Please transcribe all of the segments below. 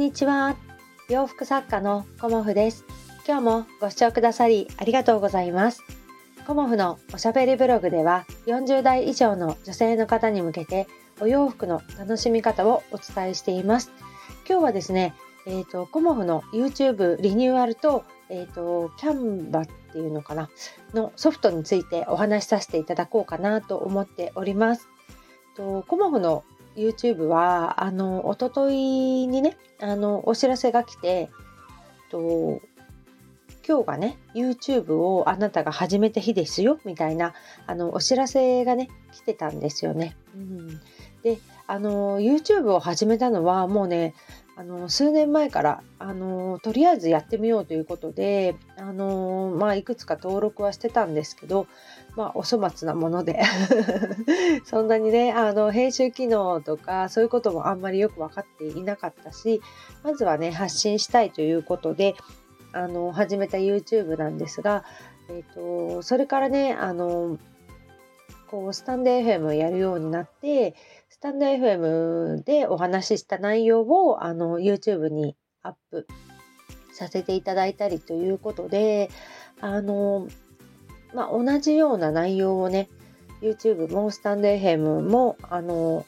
にちは。洋服作家のコモフです。今日もご視聴くださりありがとうございます。コモフのおしゃべりブログでは40代以上の女性の方に向けてお洋服の楽しみ方をお伝えしています。今日はですねえっ、ー、とコモフの YouTube リニューアルとえっ、ー、とキャンバっていうのかなのソフトについてお話しさせていただこうかなと思っております。とコモフの YouTube はあの一昨日にねあのお知らせが来てと今日がね YouTube をあなたが始めた日ですよみたいなあのお知らせがね来てたんですよね。うん、であの YouTube を始めたのはもうねあの数年前からあのとりあえずやってみようということであの、まあ、いくつか登録はしてたんですけど、まあ、お粗末なもので そんなにねあの編集機能とかそういうこともあんまりよく分かっていなかったしまずはね発信したいということであの始めた YouTube なんですが、えーと、それからねあのこうスタンド FM をやるようになってスタンド FM でお話しした内容をあの YouTube にアップさせていただいたりということであの、まあ、同じような内容をね YouTube もスタンド FM もあの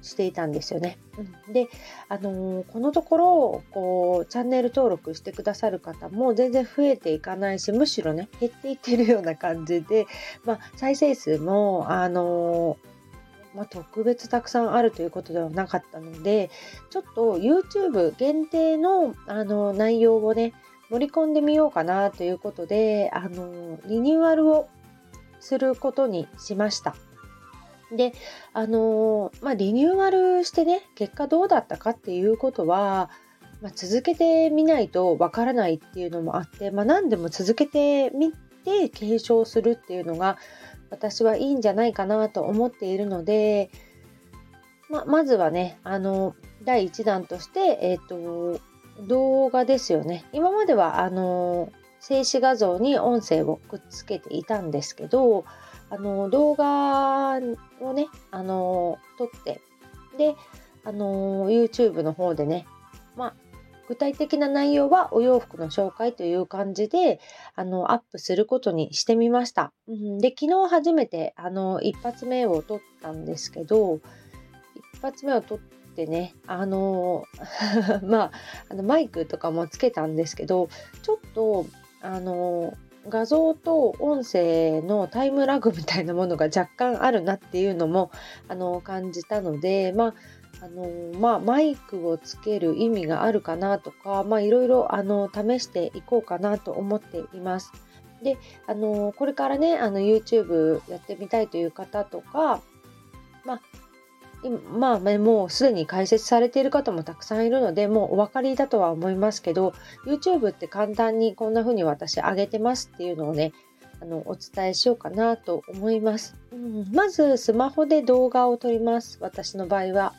していたんですよね。うん、で、あのー、このところこうチャンネル登録してくださる方も全然増えていかないしむしろね減っていってるような感じで、まあ、再生数も、あのーまあ、特別たくさんあるということではなかったのでちょっと YouTube 限定のあの内容をね盛り込んでみようかなということであのリニューアルをすることにしました。であのまあリニューアルしてね結果どうだったかっていうことは、まあ、続けてみないとわからないっていうのもあって、まあ、何でも続けてみて継承するっていうのが私はいいんじゃないかなと思っているので、ままずはねあの第1弾として、えーと、動画ですよね。今まではあの静止画像に音声をくっつけていたんですけどあの動画をねあの撮ってであの YouTube の方でねまあ具体的な内容はお洋服の紹介という感じであのアップすることにしてみました。うん、で昨日初めてあの一発目を撮ったんですけど一発目を撮ってねあの まああのマイクとかもつけたんですけどちょっとあの画像と音声のタイムラグみたいなものが若干あるなっていうのもあの感じたのでまああのまあ、マイクをつける意味があるかなとか、まあ、いろいろあの試していこうかなと思っています。で、あのこれからね、あの YouTube やってみたいという方とか、まあ、まあ、もうすでに解説されている方もたくさんいるので、もうお分かりだとは思いますけど、YouTube って簡単にこんな風に私上げてますっていうのをね、あのお伝えしようかなと思います、うん。まずスマホで動画を撮ります。私の場合は。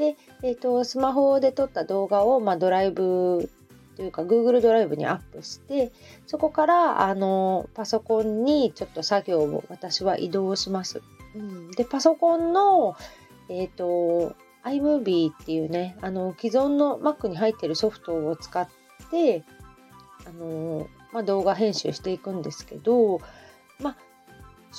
で、えーと、スマホで撮った動画を、まあ、ドライブというか Google ドライブにアップしてそこからあのパソコンにちょっと作業を私は移動します。うん、でパソコンの、えーと、iMovie っていうねあの既存の Mac に入ってるソフトを使ってあの、まあ、動画編集していくんですけど、まあ、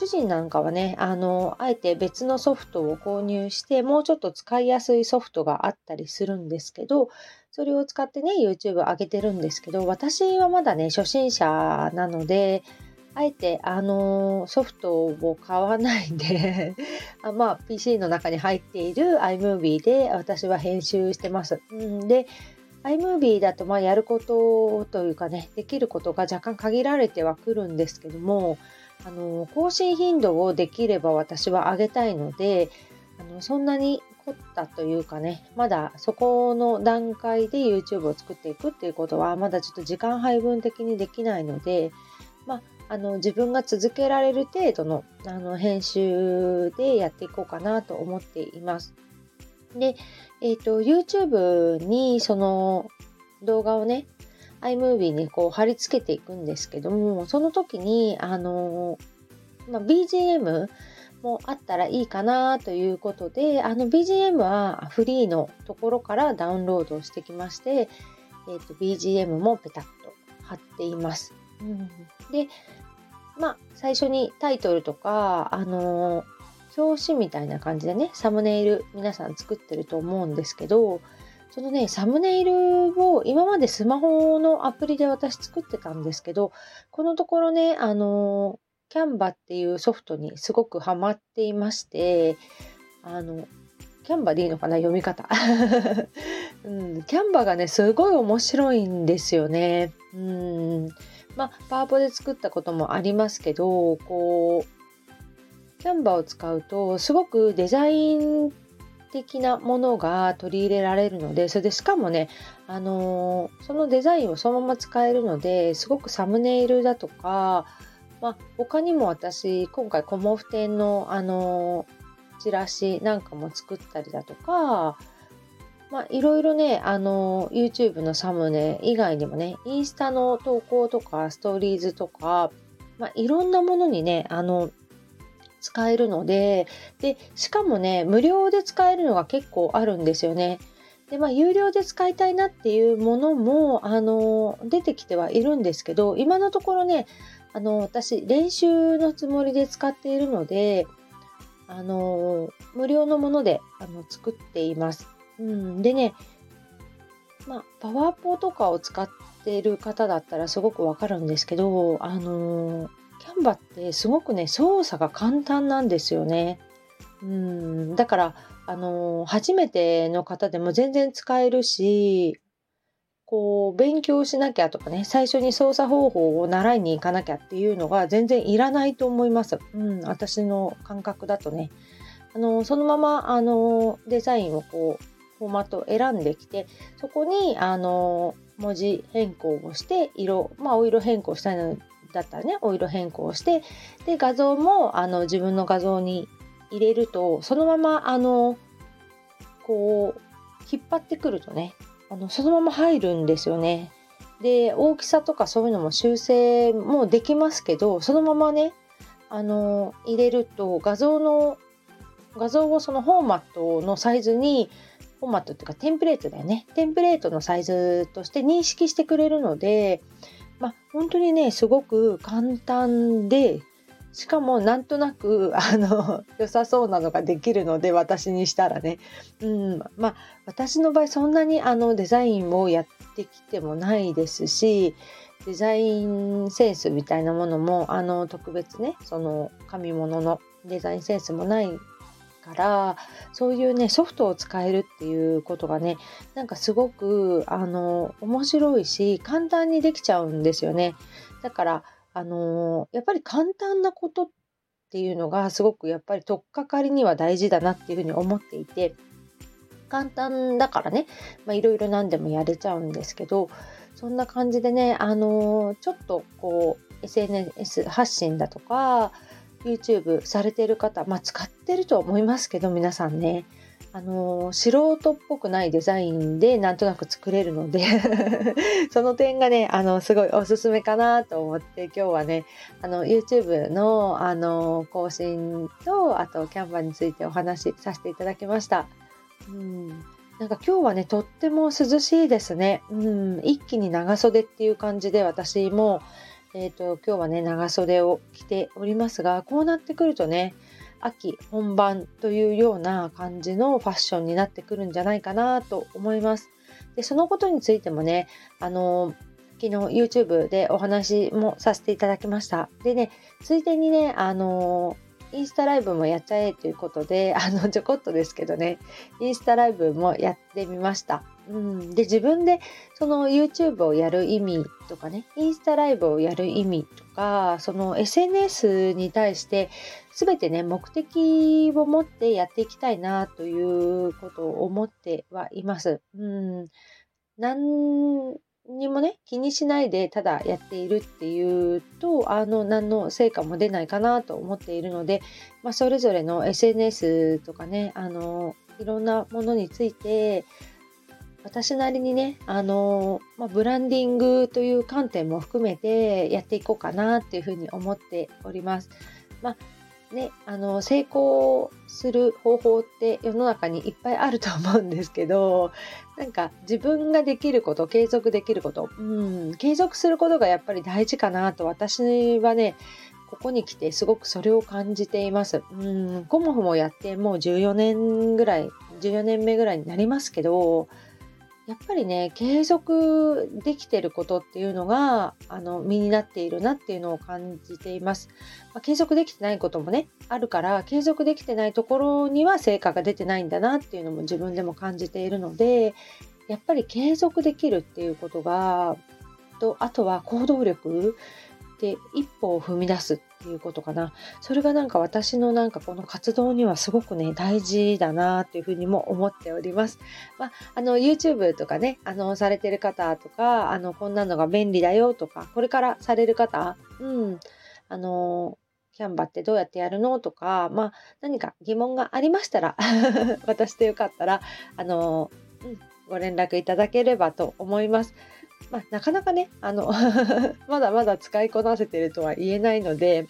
主人なんかはね、あの、あえて別のソフトを購入して、もうちょっと使いやすいソフトがあったりするんですけど、それを使ってね、YouTube 上げてるんですけど、私はまだね、初心者なので、あえて、あのソフトを買わないで あまあ、PC の中に入っている iMovie で私は編集してます。んで、iMovie だとまあやることというかね、できることが若干限られてはくるんですけども、あの更新頻度をできれば私は上げたいのであのそんなに凝ったというかねまだそこの段階で YouTube を作っていくっていうことはまだちょっと時間配分的にできないので、まあ、あの自分が続けられる程度のあの編集でやっていこうかなと思っています。で、えっ、ー、と YouTube にその動画をね iMovie にこう貼り付けていくんですけどもその時にあの、まあ、BGM もあったらいいかなということで、あの BGM はフリーのところからダウンロードしてきまして、えーと、BGM もペタッと貼っています。うん、で、まあ、最初にタイトルとか、あのー、表紙みたいな感じでね、サムネイル皆さん作ってると思うんですけど、そのね、サムネイルを今までスマホのアプリで私作ってたんですけど、このところね、あのキャンバっていうソフトにすごくハマっていまして、あの、キャンバでいいのかな読み方、うん。キャンバがね、すごい面白いんですよね。うん。まあ、パワポで作ったこともありますけど、こう、キャンバを使うと、すごくデザイン的なものが取り入れられるので、それでしかもね、あのー、そのデザインをそのまま使えるので、すごくサムネイルだとか、まあ、他にも私今回コモフ展のあのチラシなんかも作ったりだとかまあ、いろいろね、あの、YouTube のサムネ以外にもね、インスタの投稿とか、ストーリーズとか、まあ、いろんなものにね、あの、使えるので、で、しかもね、無料で使えるのが結構あるんですよね。で、まあ、有料で使いたいなっていうものも、あの、出てきてはいるんですけど、今のところね、あの、私、練習のつもりで使っているので、あの、無料のものであの作っています。うん、でね、まあ、パワーポーとかを使っている方だったらすごくわかるんですけど、あの、キャンバってすごくね、操作が簡単なんですよね。うん、だから、あの、初めての方でも全然使えるし、こう勉強しなきゃとかね最初に操作方法を習いに行かなきゃっていうのが全然いらないと思います。うん、私の感覚だとねあのそのままあのデザインをこうフォーマット選んできてそこにあの文字変更をして色まあお色変更したいのだったらねお色変更してで画像もあの自分の画像に入れるとそのままあのこう引っ張ってくるとねあのそのまま入るんですよね。で大きさとかそういうのも修正もできますけどそのままねあの入れると画像の画像をそのフォーマットのサイズにフォーマットっていうかテンプレートだよねテンプレートのサイズとして認識してくれるのでまあ本当にねすごく簡単でしかもなんとなくあの 良さそうなのができるので私にしたらね、うん、まあ私の場合そんなにあのデザインをやってきてもないですしデザインセンスみたいなものもあの特別ねその紙物のデザインセンスもないからそういうねソフトを使えるっていうことがねなんかすごくあの面白いし簡単にできちゃうんですよね。だからあの、やっぱり簡単なことっていうのがすごくやっぱり取っかかりには大事だなっていうふうに思っていて簡単だからねいろいろ何でもやれちゃうんですけどそんな感じでねあの、ちょっとこう SNS 発信だとか YouTube されてる方まあ使ってると思いますけど皆さんねあの素人っぽくないデザインでなんとなく作れるので その点がねあのすごいおすすめかなと思って今日はねあの YouTube のあの更新とあとキャンバーについてお話しさせていただきました。うんなんか今日はねとっても涼しいですね。うん、一気に長袖っていう感じで私もえーと今日はね長袖を着ておりますがこうなってくるとね秋本番というような感じのファッションになってくるんじゃないかなと思います。でそのことについてもね、あの昨日 YouTube でお話もさせていただきました。でね、ついでにね、あのインスタライブもやっちゃえということで、あの、ちょこっとですけどね、インスタライブもやってみました。うん、で、自分でその YouTube をやる意味とかね、インスタライブをやる意味とか、その SNS に対して全てね、目的を持ってやっていきたいなということを思ってはいます。うん、何にもね気にしないでただやっているっていうとあの何の成果も出ないかなと思っているので、まあ、それぞれの SNS とかねあのいろんなものについて私なりにねあの、まあ、ブランディングという観点も含めてやっていこうかなっていうふうに思っております。まあね、あの成功する方法って世の中にいっぱいあると思うんですけどなんか自分ができること継続できること、うん、継続することがやっぱり大事かなと私はねここに来てすごくそれを感じています。うん、コモフもやってもう14年ぐらい14年目ぐらいになりますけどやっぱりね継続できてることっていうのがあの身になっているなっていうのを感じています、まあ、継続できてないこともねあるから継続できてないところには成果が出てないんだなっていうのも自分でも感じているのでやっぱり継続できるっていうことがとあとは行動力で一歩を踏み出すっていうことかな。それがなんか私のなんかこの活動にはすごくね、大事だなっていうふうにも思っております。まあ、あの YouTube とかね、あのされてる方とか、あのこんなのが便利だよとか、これからされる方、うん、あのキャンバってどうやってやるのとか、まあ、何か疑問がありましたら 私でよかったら、あの、うん、ご連絡いただければと思います。まあ、なかなかね、あの まだまだ使いこなせてるとは言えないので、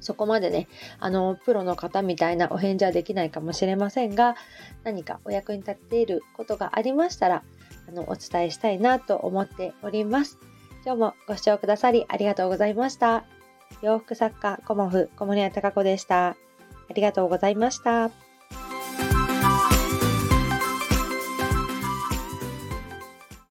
そこまでね、あの、プロの方みたいなお返事はできないかもしれませんが、何かお役に立っていることがありましたら、あの、お伝えしたいなと思っております。今日もご視聴くださりありがとうございました。洋服作家、コモフ、小森屋隆子でした。ありがとうございました。